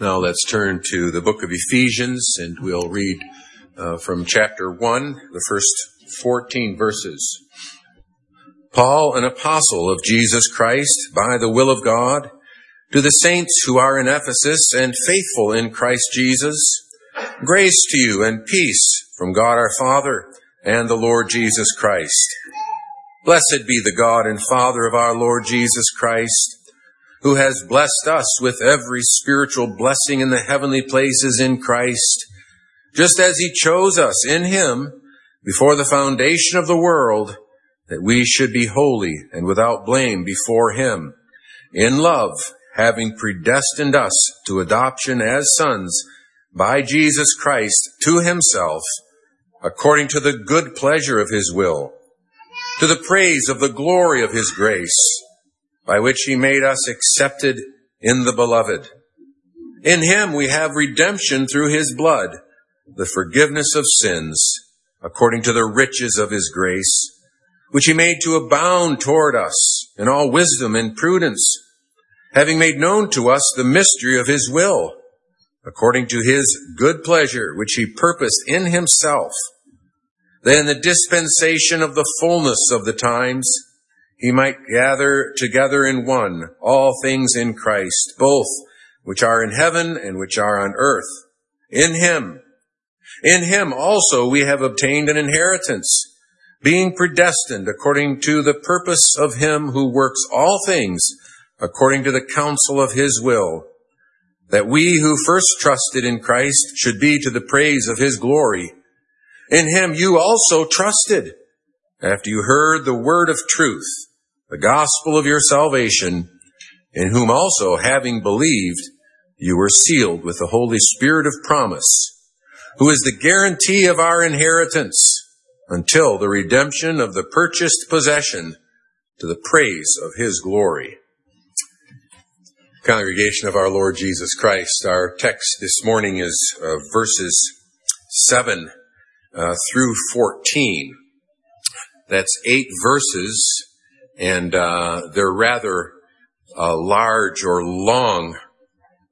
Now let's turn to the book of Ephesians and we'll read uh, from chapter 1, the first 14 verses. Paul, an apostle of Jesus Christ by the will of God, to the saints who are in Ephesus and faithful in Christ Jesus, grace to you and peace from God our Father and the Lord Jesus Christ. Blessed be the God and Father of our Lord Jesus Christ who has blessed us with every spiritual blessing in the heavenly places in Christ, just as he chose us in him before the foundation of the world, that we should be holy and without blame before him, in love, having predestined us to adoption as sons by Jesus Christ to himself, according to the good pleasure of his will, to the praise of the glory of his grace, by which he made us accepted in the beloved. In him we have redemption through his blood, the forgiveness of sins, according to the riches of his grace, which he made to abound toward us in all wisdom and prudence, having made known to us the mystery of his will, according to his good pleasure, which he purposed in himself, that in the dispensation of the fullness of the times, he might gather together in one all things in Christ, both which are in heaven and which are on earth. In him, in him also we have obtained an inheritance, being predestined according to the purpose of him who works all things according to the counsel of his will, that we who first trusted in Christ should be to the praise of his glory. In him you also trusted after you heard the word of truth, the gospel of your salvation, in whom also, having believed, you were sealed with the Holy Spirit of promise, who is the guarantee of our inheritance until the redemption of the purchased possession to the praise of his glory. Congregation of our Lord Jesus Christ, our text this morning is uh, verses 7 uh, through 14. That's eight verses, and uh, they're rather uh, large or long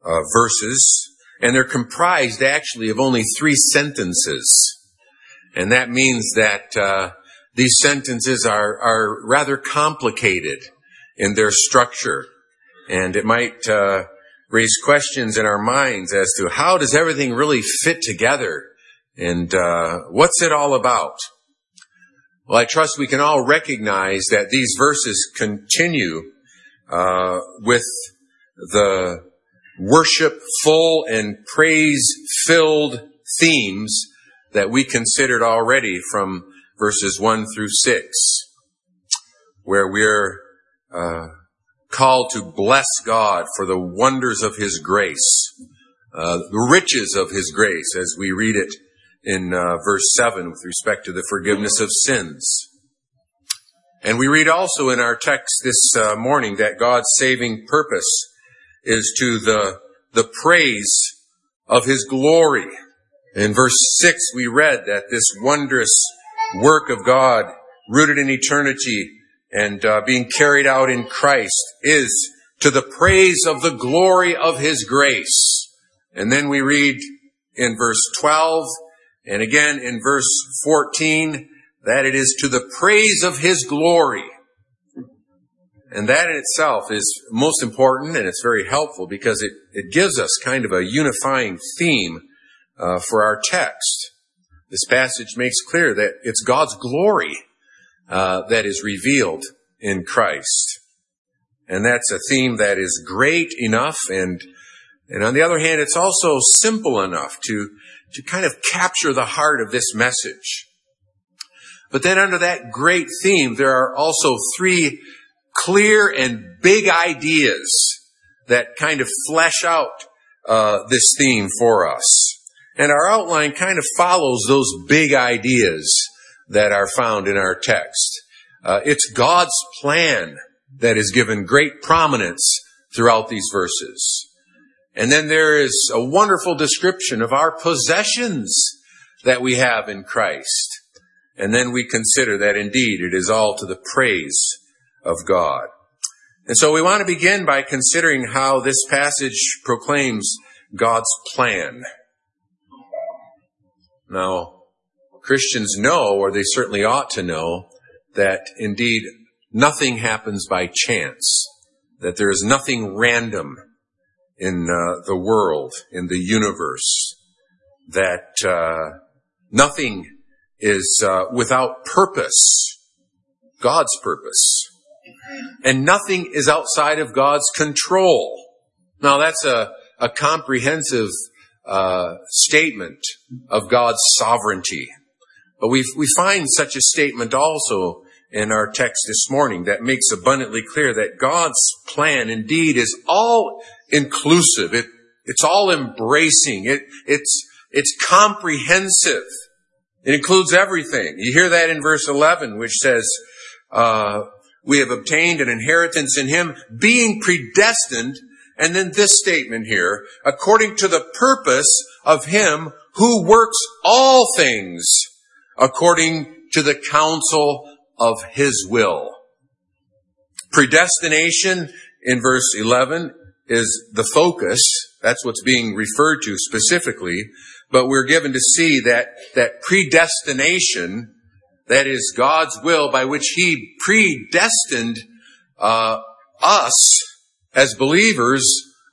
uh, verses, and they're comprised actually of only three sentences. And that means that uh, these sentences are, are rather complicated in their structure. And it might uh, raise questions in our minds as to how does everything really fit together? And uh, what's it all about? Well, I trust we can all recognize that these verses continue uh, with the worshipful and praise filled themes that we considered already from verses 1 through 6, where we're uh, called to bless God for the wonders of His grace, uh, the riches of His grace, as we read it in uh, verse 7 with respect to the forgiveness of sins. And we read also in our text this uh, morning that God's saving purpose is to the, the praise of His glory. In verse 6 we read that this wondrous work of God rooted in eternity and uh, being carried out in Christ is to the praise of the glory of His grace. And then we read in verse 12 and again in verse 14, that it is to the praise of His glory. And that in itself is most important and it's very helpful because it, it gives us kind of a unifying theme uh, for our text. This passage makes clear that it's God's glory uh, that is revealed in Christ. And that's a theme that is great enough and and on the other hand, it's also simple enough to to kind of capture the heart of this message. But then under that great theme, there are also three clear and big ideas that kind of flesh out uh, this theme for us. And our outline kind of follows those big ideas that are found in our text. Uh, it's God's plan that is given great prominence throughout these verses. And then there is a wonderful description of our possessions that we have in Christ. And then we consider that indeed it is all to the praise of God. And so we want to begin by considering how this passage proclaims God's plan. Now, Christians know, or they certainly ought to know, that indeed nothing happens by chance, that there is nothing random in uh, the world, in the universe, that uh, nothing is uh, without purpose, God's purpose, and nothing is outside of God's control. Now that's a, a comprehensive uh, statement of God's sovereignty. But we we find such a statement also in our text this morning that makes abundantly clear that God's plan indeed is all inclusive. It it's all embracing. It it's it's comprehensive. It includes everything. You hear that in verse 11, which says, uh, we have obtained an inheritance in him, being predestined and then this statement here, according to the purpose of him who works all things according to the counsel of his will. Predestination in verse 11 is the focus. That's what's being referred to specifically. But we're given to see that, that predestination, that is God's will by which He predestined uh, us as believers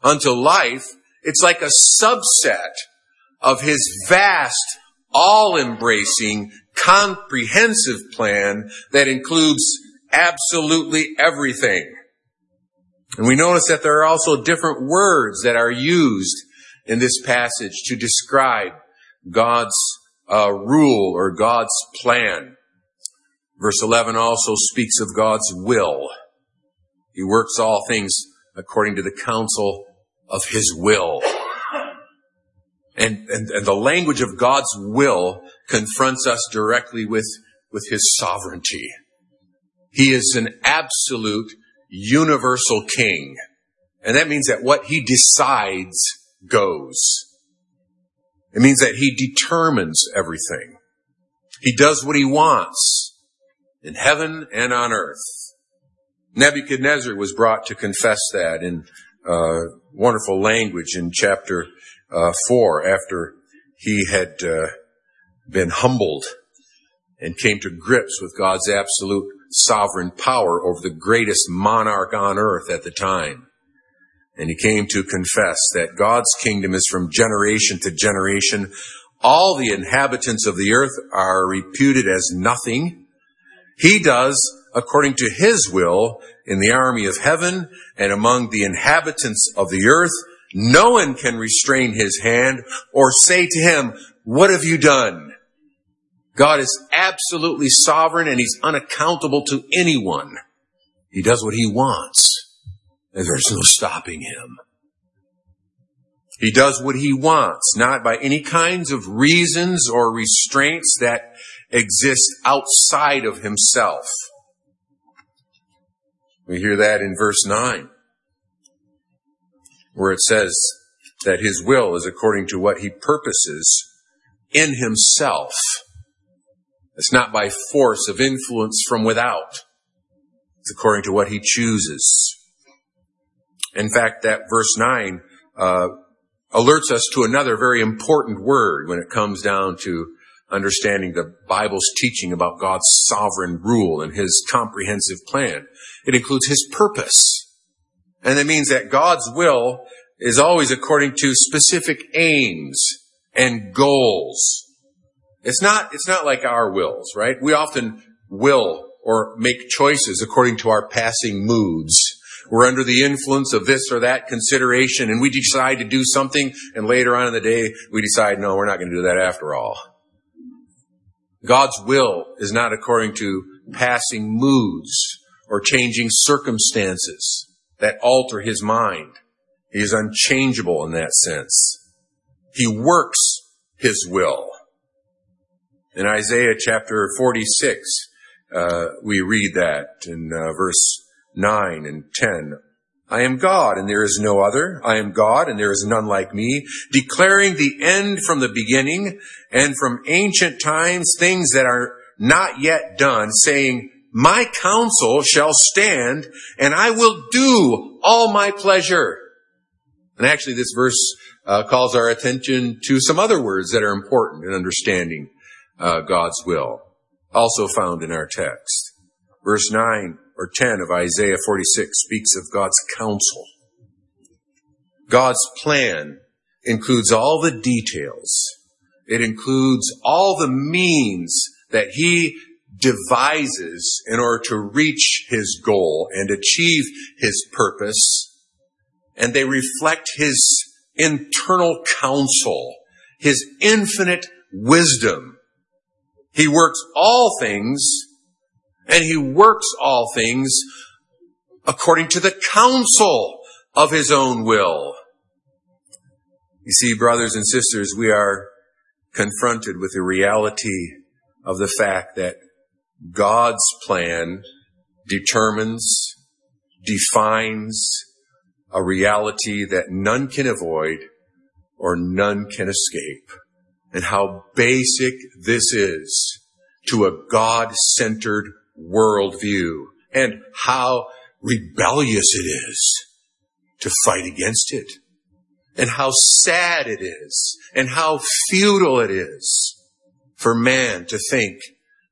unto life, it's like a subset of his vast, all-embracing, comprehensive plan that includes absolutely everything. And we notice that there are also different words that are used in this passage to describe God's uh, rule or God's plan. Verse 11 also speaks of God's will. He works all things according to the counsel of his will. And, and, and the language of God's will confronts us directly with, with his sovereignty. He is an absolute universal king. And that means that what he decides goes. It means that he determines everything. He does what he wants in heaven and on earth. Nebuchadnezzar was brought to confess that in uh, wonderful language in chapter uh, 4 after he had uh, been humbled and came to grips with God's absolute sovereign power over the greatest monarch on earth at the time. And he came to confess that God's kingdom is from generation to generation. All the inhabitants of the earth are reputed as nothing. He does according to his will in the army of heaven and among the inhabitants of the earth. No one can restrain his hand or say to him, what have you done? God is absolutely sovereign and he's unaccountable to anyone. He does what he wants and there's no stopping him. He does what he wants, not by any kinds of reasons or restraints that exist outside of himself. We hear that in verse 9, where it says that his will is according to what he purposes in himself. It's not by force of influence from without. It's according to what he chooses. In fact, that verse 9 uh, alerts us to another very important word when it comes down to understanding the Bible's teaching about God's sovereign rule and his comprehensive plan. It includes his purpose. And it means that God's will is always according to specific aims and goals. It's not, it's not like our wills, right? We often will or make choices according to our passing moods. We're under the influence of this or that consideration and we decide to do something and later on in the day we decide, no, we're not going to do that after all. God's will is not according to passing moods or changing circumstances that alter his mind. He is unchangeable in that sense. He works his will. In Isaiah chapter 46, uh, we read that in uh, verse 9 and 10. I am God and there is no other. I am God and there is none like me, declaring the end from the beginning and from ancient times things that are not yet done, saying, my counsel shall stand and I will do all my pleasure. And actually this verse uh, calls our attention to some other words that are important in understanding uh, God's will, also found in our text. Verse 9 or 10 of Isaiah 46 speaks of God's counsel. God's plan includes all the details. It includes all the means that He devises in order to reach His goal and achieve His purpose. And they reflect His internal counsel, His infinite wisdom. He works all things and He works all things according to the counsel of His own will. You see, brothers and sisters, we are confronted with the reality of the fact that God's plan determines, defines a reality that none can avoid or none can escape. And how basic this is to a God-centered worldview and how rebellious it is to fight against it and how sad it is and how futile it is for man to think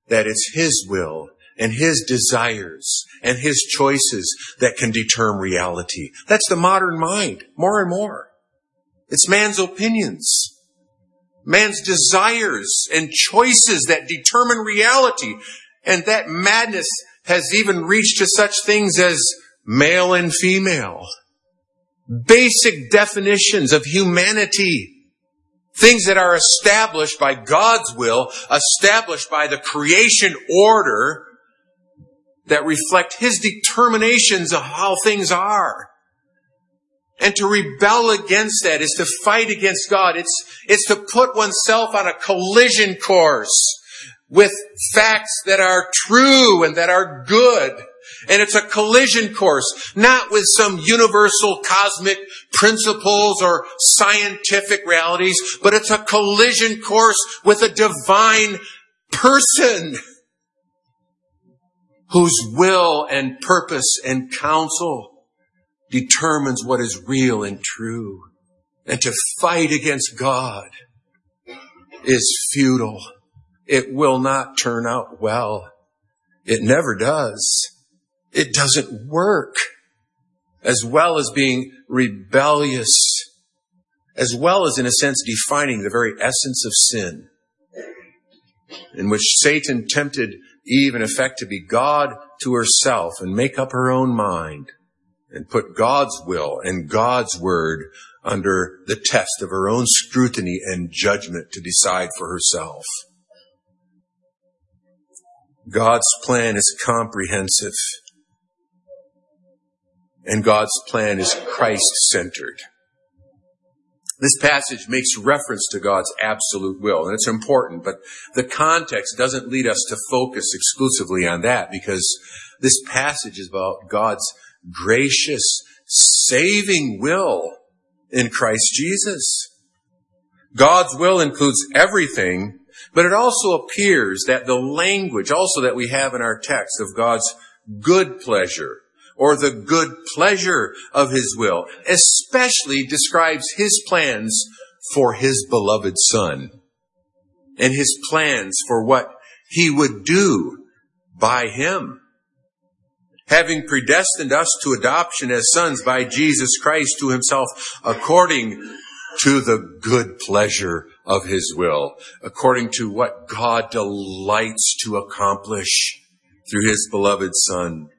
that it's his will and his desires and his choices that can determine reality. That's the modern mind, more and more. It's man's opinions, man's desires and choices that determine reality. And that madness has even reached to such things as male and female basic definitions of humanity. Things that are established by God's will, established by the creation order that reflect His determinations of how things are. And to rebel against that is to fight against God. It's, it's to put oneself on a collision course with facts that are true and that are good. And it's a collision course, not with some universal cosmic principles or scientific realities, but it's a collision course with a divine person whose will and purpose and counsel determines what is real and true. And to fight against God is futile. It will not turn out well. It never does. It doesn't work. As well as being rebellious, as well as in a sense defining the very essence of sin, in which Satan tempted Eve in effect to be God to herself and make up her own mind and put God's will and God's word under the test of her own scrutiny and judgment to decide for herself. God's plan is comprehensive and God's plan is Christ centered. This passage makes reference to God's absolute will, and it's important, but the context doesn't lead us to focus exclusively on that because this passage is about God's gracious, saving will in Christ Jesus. God's will includes everything, but it also appears that the language also that we have in our text of God's good pleasure or the good pleasure of his will, especially describes his plans for his beloved son and his plans for what he would do by him. Having predestined us to adoption as sons by Jesus Christ to himself according to the good pleasure of his will, according to what God delights to accomplish through his beloved son.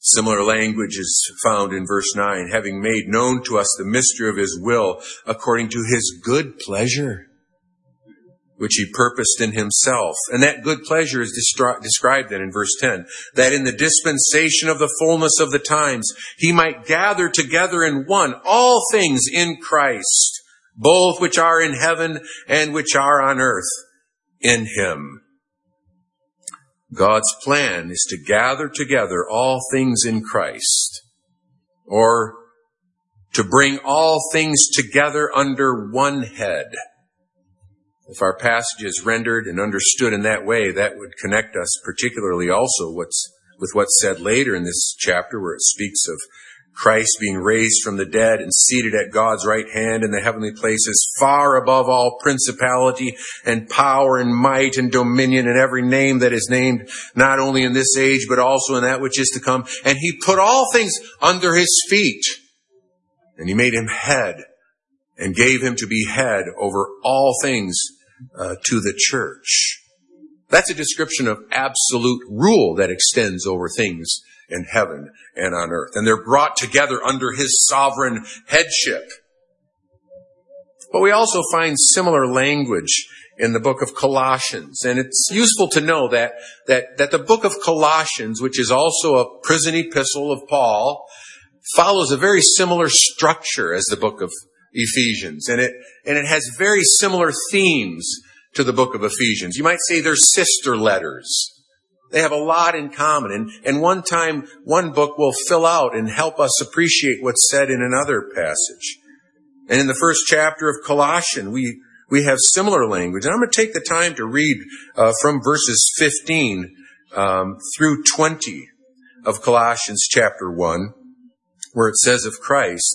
Similar language is found in verse 9, having made known to us the mystery of his will according to his good pleasure, which he purposed in himself. And that good pleasure is described then in verse 10, that in the dispensation of the fullness of the times, he might gather together in one all things in Christ, both which are in heaven and which are on earth in him. God's plan is to gather together all things in Christ, or to bring all things together under one head. If our passage is rendered and understood in that way, that would connect us particularly also with what's said later in this chapter where it speaks of Christ being raised from the dead and seated at God's right hand in the heavenly places, far above all principality and power and might and dominion and every name that is named, not only in this age, but also in that which is to come. And he put all things under his feet. And he made him head and gave him to be head over all things uh, to the church. That's a description of absolute rule that extends over things in heaven and on earth. And they're brought together under his sovereign headship. But we also find similar language in the book of Colossians. And it's useful to know that, that, that the book of Colossians, which is also a prison epistle of Paul, follows a very similar structure as the book of Ephesians. And it, and it has very similar themes to the book of Ephesians. You might say they're sister letters. They have a lot in common. And, and one time, one book will fill out and help us appreciate what's said in another passage. And in the first chapter of Colossians, we, we have similar language. And I'm going to take the time to read uh, from verses 15 um, through 20 of Colossians chapter 1, where it says of Christ,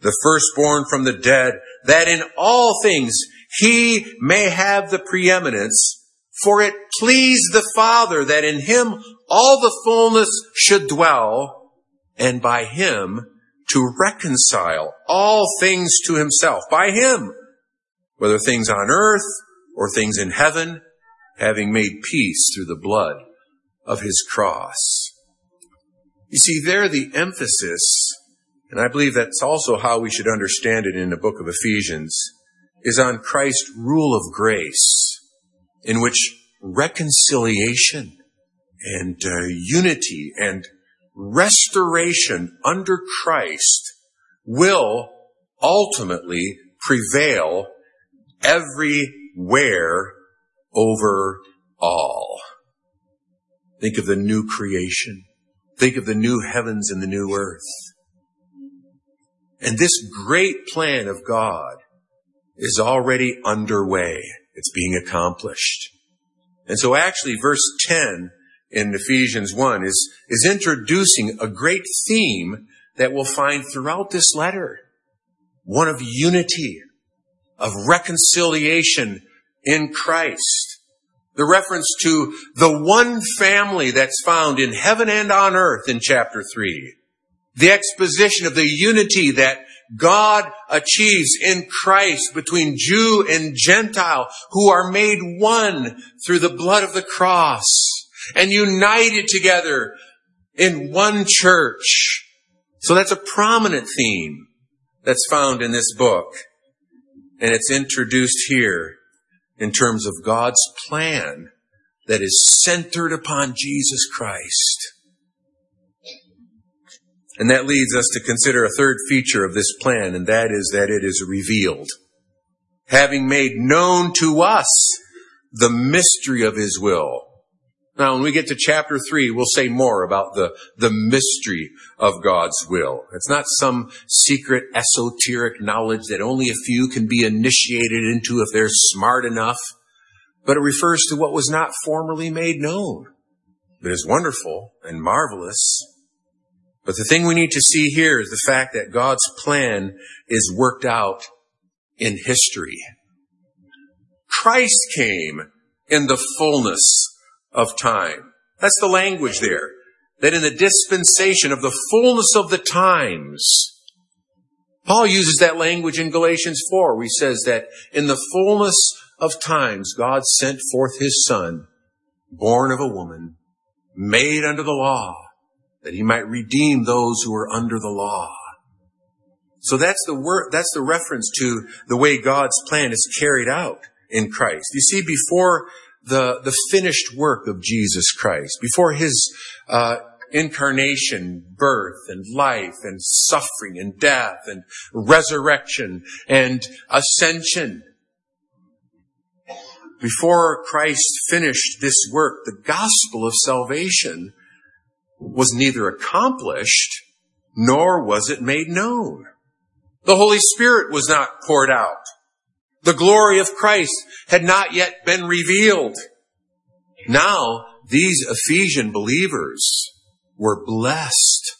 the firstborn from the dead, that in all things he may have the preeminence, for it pleased the Father that in him all the fullness should dwell, and by him to reconcile all things to himself, by him, whether things on earth or things in heaven, having made peace through the blood of his cross. You see, there the emphasis and I believe that's also how we should understand it in the book of Ephesians, is on Christ's rule of grace, in which reconciliation and uh, unity and restoration under Christ will ultimately prevail everywhere over all. Think of the new creation. Think of the new heavens and the new earth. And this great plan of God is already underway. It's being accomplished. And so actually verse 10 in Ephesians 1 is, is introducing a great theme that we'll find throughout this letter. One of unity, of reconciliation in Christ. The reference to the one family that's found in heaven and on earth in chapter 3 the exposition of the unity that God achieves in Christ between Jew and Gentile who are made one through the blood of the cross and united together in one church. So that's a prominent theme that's found in this book. And it's introduced here in terms of God's plan that is centered upon Jesus Christ. And that leads us to consider a third feature of this plan, and that is that it is revealed. Having made known to us the mystery of his will. Now, when we get to chapter three, we'll say more about the, the mystery of God's will. It's not some secret esoteric knowledge that only a few can be initiated into if they're smart enough, but it refers to what was not formerly made known, but is wonderful and marvelous but the thing we need to see here is the fact that God's plan is worked out in history. Christ came in the fullness of time. That's the language there. That in the dispensation of the fullness of the times, Paul uses that language in Galatians 4, where he says that in the fullness of times, God sent forth his son, born of a woman, made under the law, that he might redeem those who are under the law. So that's the word, that's the reference to the way God's plan is carried out in Christ. You see, before the, the finished work of Jesus Christ, before his, uh, incarnation, birth and life and suffering and death and resurrection and ascension. Before Christ finished this work, the gospel of salvation was neither accomplished nor was it made known. The Holy Spirit was not poured out. The glory of Christ had not yet been revealed. Now, these Ephesian believers were blessed,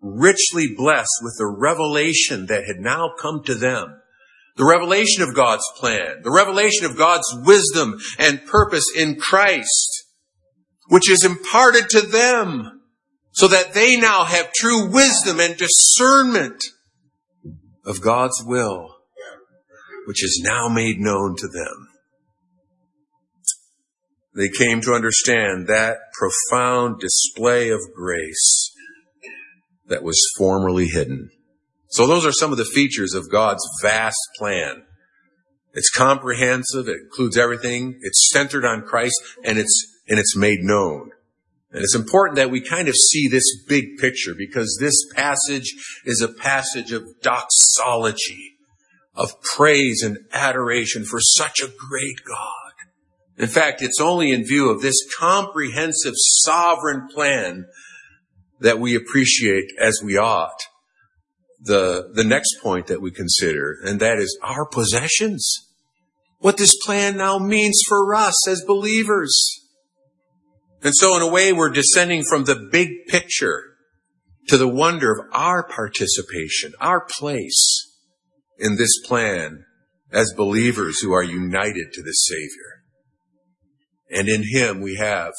richly blessed with the revelation that had now come to them. The revelation of God's plan, the revelation of God's wisdom and purpose in Christ, which is imparted to them so that they now have true wisdom and discernment of God's will, which is now made known to them. They came to understand that profound display of grace that was formerly hidden. So those are some of the features of God's vast plan. It's comprehensive. It includes everything. It's centered on Christ and it's, and it's made known. And it's important that we kind of see this big picture because this passage is a passage of doxology, of praise and adoration for such a great God. In fact, it's only in view of this comprehensive sovereign plan that we appreciate as we ought the, the next point that we consider, and that is our possessions. What this plan now means for us as believers. And so in a way, we're descending from the big picture to the wonder of our participation, our place in this plan as believers who are united to the Savior. And in Him we have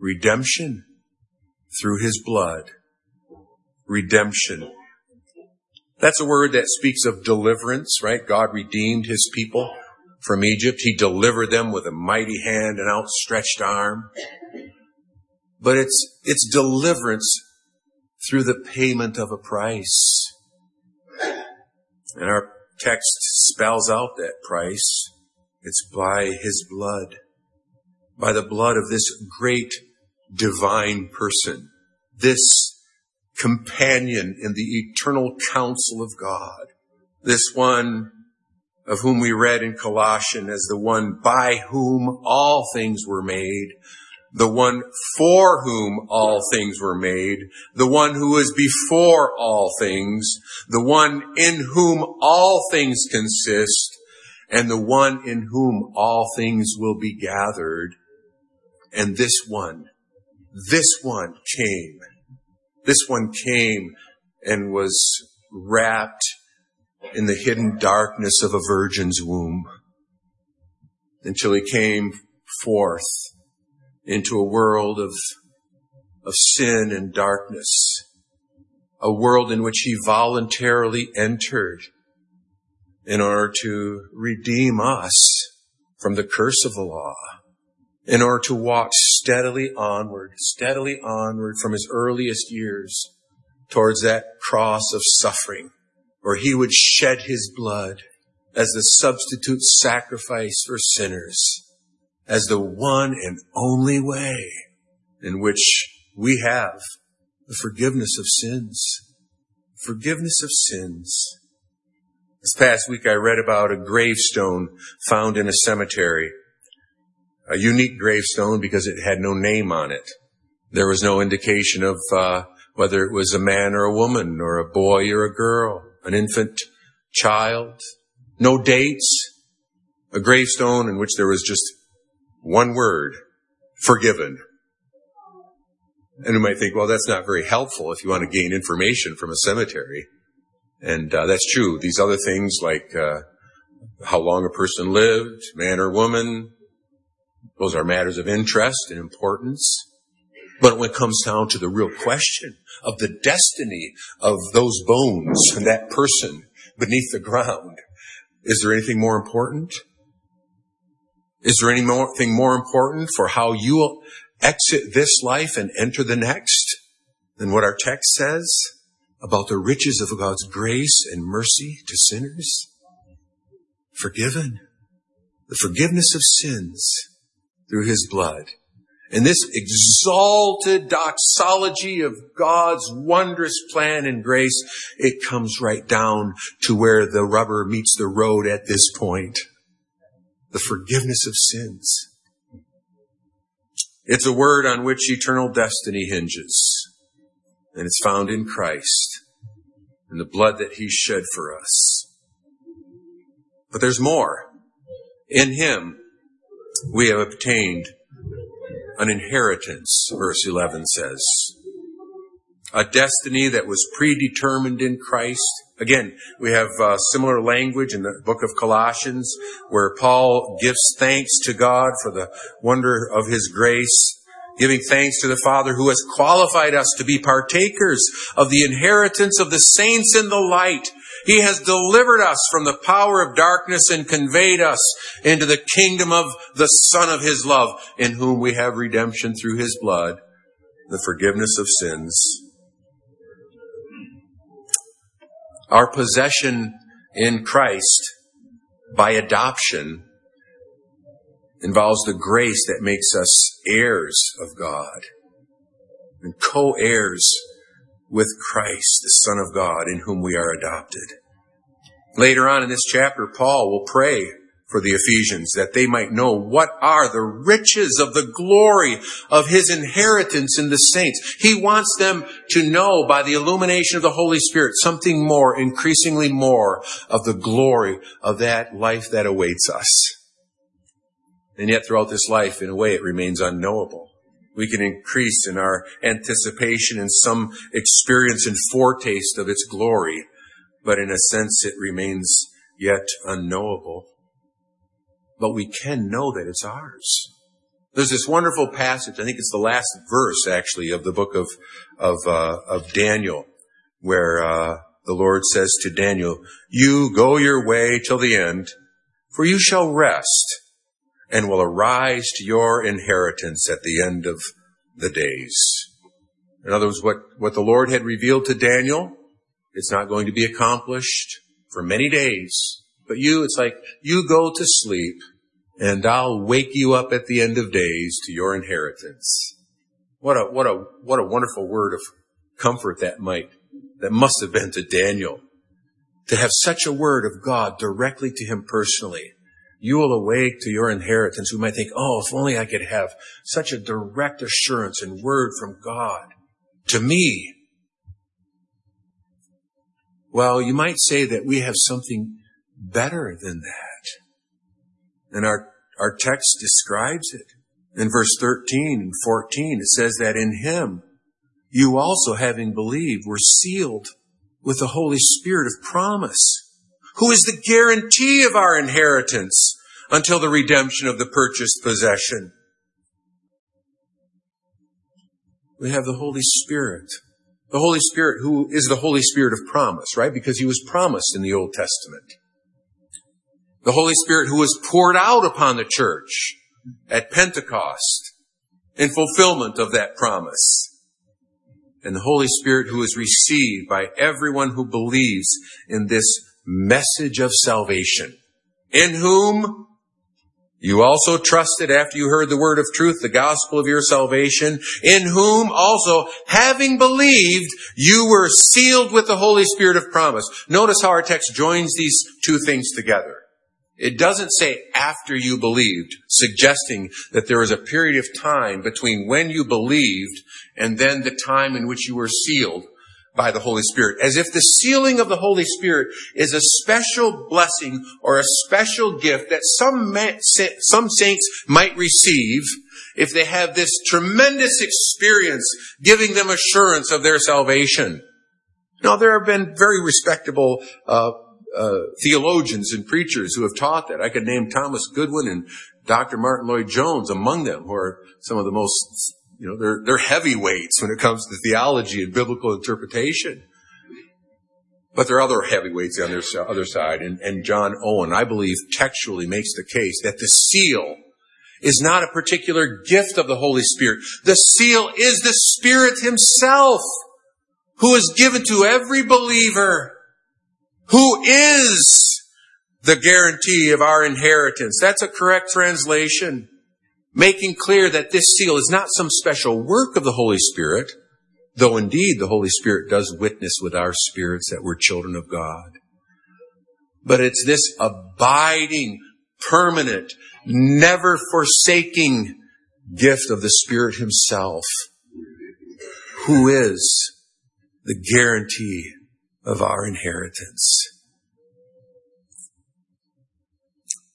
redemption through His blood. Redemption. That's a word that speaks of deliverance, right? God redeemed His people from Egypt. He delivered them with a mighty hand and outstretched arm but it's, it's deliverance through the payment of a price. And our text spells out that price. It's by his blood, by the blood of this great divine person, this companion in the eternal counsel of God, this one of whom we read in Colossians as the one by whom all things were made, the one for whom all things were made, the one who is before all things, the one in whom all things consist, and the one in whom all things will be gathered. And this one, this one came. This one came and was wrapped in the hidden darkness of a virgin's womb until he came forth into a world of, of sin and darkness, a world in which he voluntarily entered in order to redeem us from the curse of the law, in order to walk steadily onward, steadily onward from his earliest years towards that cross of suffering where he would shed his blood as the substitute sacrifice for sinners as the one and only way in which we have the forgiveness of sins. Forgiveness of sins. This past week I read about a gravestone found in a cemetery. A unique gravestone because it had no name on it. There was no indication of uh, whether it was a man or a woman or a boy or a girl, an infant child. No dates. A gravestone in which there was just one word, forgiven. And you might think, well, that's not very helpful if you want to gain information from a cemetery. And uh, that's true. These other things like uh, how long a person lived, man or woman, those are matters of interest and importance. But when it comes down to the real question of the destiny of those bones and that person beneath the ground, is there anything more important? Is there anything more important for how you will exit this life and enter the next than what our text says about the riches of God's grace and mercy to sinners? Forgiven. The forgiveness of sins through his blood. And this exalted doxology of God's wondrous plan and grace, it comes right down to where the rubber meets the road at this point. The forgiveness of sins. It's a word on which eternal destiny hinges. And it's found in Christ and the blood that he shed for us. But there's more. In him, we have obtained an inheritance, verse 11 says. A destiny that was predetermined in Christ. Again, we have uh, similar language in the book of Colossians where Paul gives thanks to God for the wonder of his grace giving thanks to the Father who has qualified us to be partakers of the inheritance of the saints in the light. He has delivered us from the power of darkness and conveyed us into the kingdom of the Son of His love, in whom we have redemption through His blood, the forgiveness of sins. Our possession in Christ by adoption involves the grace that makes us heirs of God and co-heirs with Christ, the Son of God, in whom we are adopted. Later on in this chapter, Paul will pray for the Ephesians that they might know what are the riches of the glory of his inheritance in the saints. He wants them to know by the illumination of the Holy Spirit something more, increasingly more of the glory of that life that awaits us. And yet throughout this life, in a way, it remains unknowable. We can increase in our anticipation and some experience and foretaste of its glory, but in a sense it remains yet unknowable. But we can know that it's ours. There's this wonderful passage, I think it's the last verse actually of the book of, of, uh, of Daniel, where, uh, the Lord says to Daniel, you go your way till the end, for you shall rest and will arise to your inheritance at the end of the days. In other words, what, what the Lord had revealed to Daniel, it's not going to be accomplished for many days. But you, it's like, you go to sleep and I'll wake you up at the end of days to your inheritance. What a, what a, what a wonderful word of comfort that might, that must have been to Daniel. To have such a word of God directly to him personally you will awake to your inheritance. We might think, oh, if only I could have such a direct assurance and word from God to me. Well, you might say that we have something better than that. And our, our text describes it. In verse 13 and 14, it says that in him, you also having believed were sealed with the Holy Spirit of promise who is the guarantee of our inheritance until the redemption of the purchased possession. We have the Holy Spirit. The Holy Spirit who is the Holy Spirit of promise, right? Because he was promised in the Old Testament. The Holy Spirit who was poured out upon the church at Pentecost in fulfillment of that promise. And the Holy Spirit who is received by everyone who believes in this message of salvation, in whom you also trusted after you heard the word of truth, the gospel of your salvation, in whom also, having believed, you were sealed with the Holy Spirit of promise. Notice how our text joins these two things together. It doesn't say after you believed, suggesting that there is a period of time between when you believed and then the time in which you were sealed by the Holy Spirit, as if the sealing of the Holy Spirit is a special blessing or a special gift that some, some saints might receive if they have this tremendous experience giving them assurance of their salvation. Now, there have been very respectable uh, uh, theologians and preachers who have taught that. I could name Thomas Goodwin and Dr. Martyn Lloyd-Jones among them, who are some of the most you know, they're, they're heavyweights when it comes to theology and biblical interpretation. But there are other heavyweights on their other side. And, and John Owen, I believe, textually makes the case that the seal is not a particular gift of the Holy Spirit. The seal is the Spirit Himself who is given to every believer who is the guarantee of our inheritance. That's a correct translation. making clear that this seal is not some special work of the Holy Spirit, though indeed the Holy Spirit does witness with our spirits that we're children of God. But it's this abiding, permanent, never forsaking gift of the Spirit Himself, who is the guarantee of our inheritance.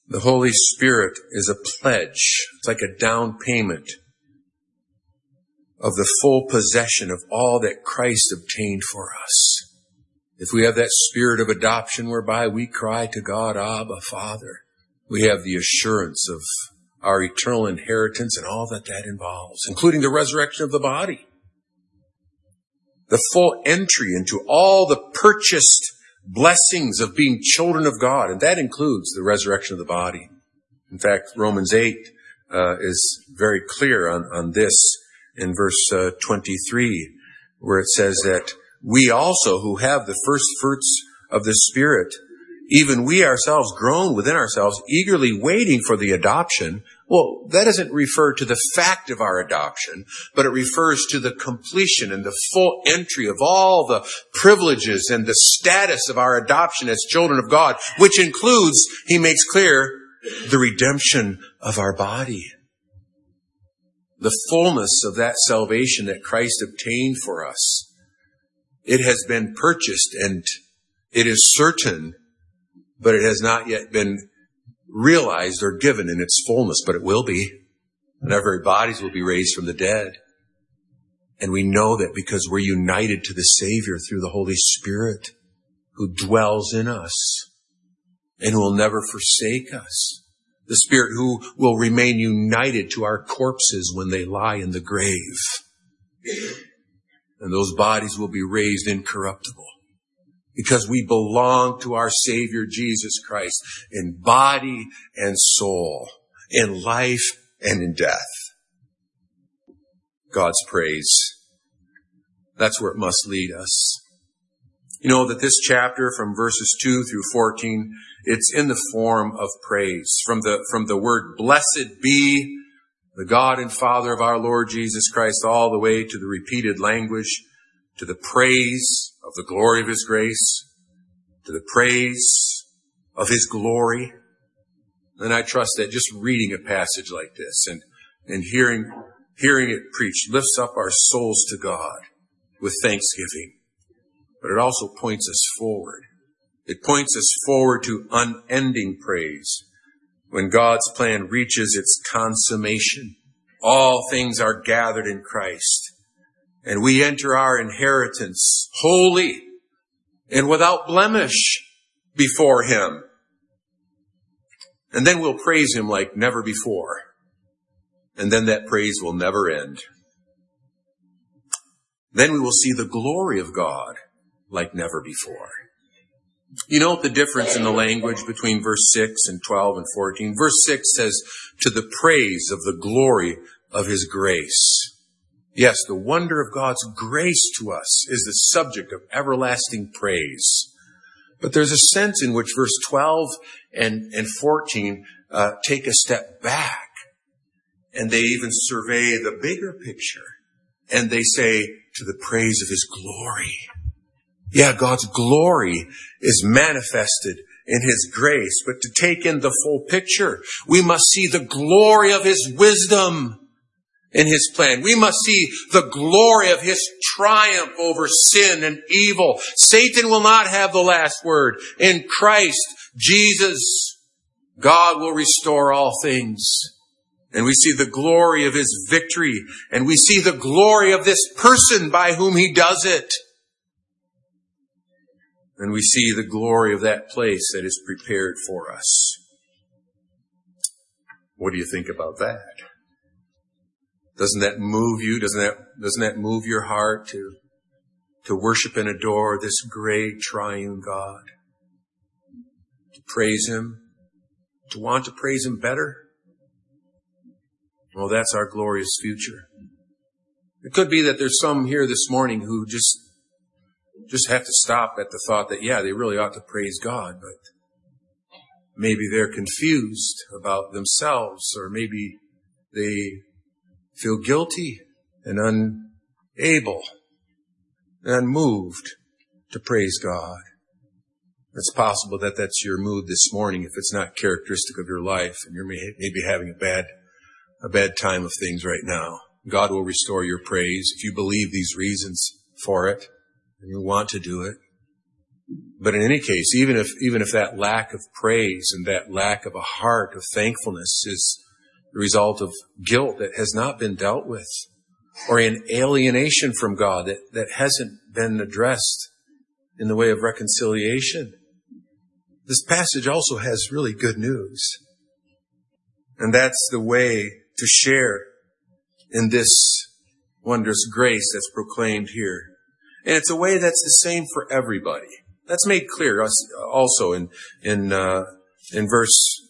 The Holy Spirit is a pledge. It's like a down payment of the full possession of all that Christ obtained for us. If we have that spirit of adoption whereby we cry to God, Abba, Father, we have the assurance of our eternal inheritance and all that that involves, including the resurrection of the body. The full entry into all the purchased blessings of being children of God, and that includes the resurrection of the body. In fact, Romans 8 uh, is very clear on, on this in verse uh, 23, where it says that we also who have the first fruits of the Spirit, even we ourselves groan within ourselves, eagerly waiting for the adoption. Well, that doesn't refer to the fact of our adoption, but it refers to the completion and the full entry of all the privileges and the status of our adoption as children of God, which includes, he makes clear, the redemption of our body. The fullness of that salvation that Christ obtained for us. It has been purchased and it is certain but it has not yet been realized or given in its fullness, but it will be. And our very bodies will be raised from the dead. And we know that because we're united to the Savior through the Holy Spirit who dwells in us and who will never forsake us. The Spirit who will remain united to our corpses when they lie in the grave. And those bodies will be raised incorruptible because we belong to our Savior Jesus Christ in body and soul, in life and in death. God's praise. That's where it must lead us. You know that this chapter from verses 2 through 14, it's in the form of praise. From the, from the word blessed be the God and Father of our Lord Jesus Christ all the way to the repeated language to the praise of the glory of His grace, to the praise of His glory. And I trust that just reading a passage like this and, and hearing, hearing it preached lifts up our souls to God with thanksgiving. But it also points us forward. It points us forward to unending praise. When God's plan reaches its consummation, all things are gathered in Christ and we enter our inheritance holy and without blemish before Him. And then we'll praise Him like never before. And then that praise will never end. Then we will see the glory of God like never before. You note the difference in the language between verse 6 and 12 and 14. Verse 6 says, to the praise of the glory of His grace. Yes, the wonder of God's grace to us is the subject of everlasting praise. But there's a sense in which verse 12 and, and 14 uh, take a step back and they even survey the bigger picture and they say to the praise of his glory. Yeah, God's glory is manifested in his grace, but to take in the full picture, we must see the glory of his wisdom in his plan. We must see the glory of his triumph over sin and evil. Satan will not have the last word. In Christ Jesus, God will restore all things. And we see the glory of his victory, and we see the glory of this person by whom he does it. And we see the glory of that place that is prepared for us. What do you think about that? Doesn't that move you? Doesn't that, doesn't that move your heart to, to worship and adore this great triune God? To praise Him? To want to praise Him better? Well, that's our glorious future. It could be that there's some here this morning who just, just have to stop at the thought that, yeah, they really ought to praise God, but maybe they're confused about themselves or maybe they feel guilty and unable and unmoved to praise God. It's possible that that's your mood this morning if it's not characteristic of your life and you're maybe having a bad, a bad time of things right now. God will restore your praise if you believe these reasons for it and you want to do it. But in any case, even if, even if that lack of praise and that lack of a heart of thankfulness is the result of guilt that has not been dealt with or an alienation from God that, that hasn't been addressed in the way of reconciliation, this passage also has really good news. And that's the way to share in this wondrous grace that's proclaimed here. And it's a way that's the same for everybody. That's made clear also in, in, uh, in verse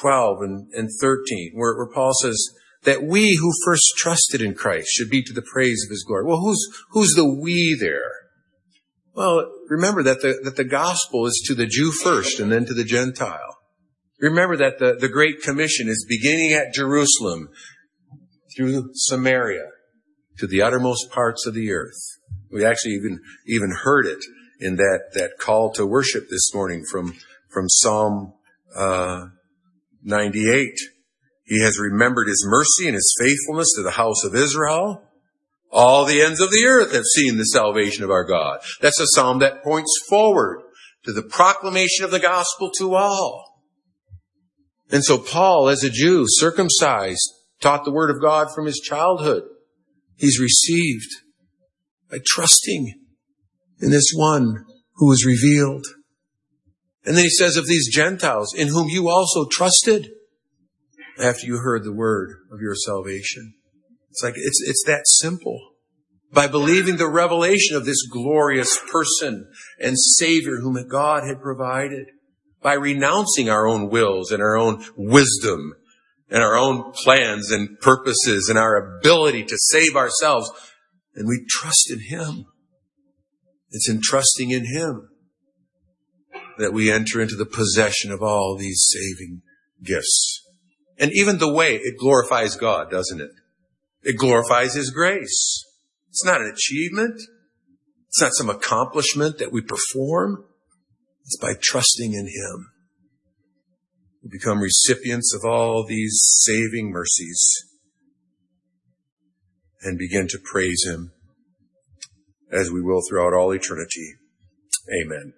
12 and, and 13, where, where Paul says, that we who first trusted in Christ should be to the praise of his glory. Well, who's, who's the we there? Well, remember that the, that the gospel is to the Jew first and then to the Gentile. Remember that the, the Great Commission is beginning at Jerusalem through Samaria to the uttermost parts of the earth. We actually even, even heard it in that, that call to worship this morning from, from Psalm, uh, 98. He has remembered his mercy and his faithfulness to the house of Israel. All the ends of the earth have seen the salvation of our God. That's a psalm that points forward to the proclamation of the gospel to all. And so Paul, as a Jew, circumcised, taught the word of God from his childhood. He's received by trusting in this one who was revealed. And then he says of these Gentiles, in whom you also trusted after you heard the word of your salvation. It's like, it's, it's that simple. By believing the revelation of this glorious person and Savior whom God had provided. By renouncing our own wills and our own wisdom and our own plans and purposes and our ability to save ourselves. And we trust in Him. It's in trusting in Him that we enter into the possession of all these saving gifts. And even the way it glorifies God, doesn't it? It glorifies His grace. It's not an achievement. It's not some accomplishment that we perform. It's by trusting in Him. We become recipients of all these saving mercies and begin to praise Him as we will throughout all eternity. Amen.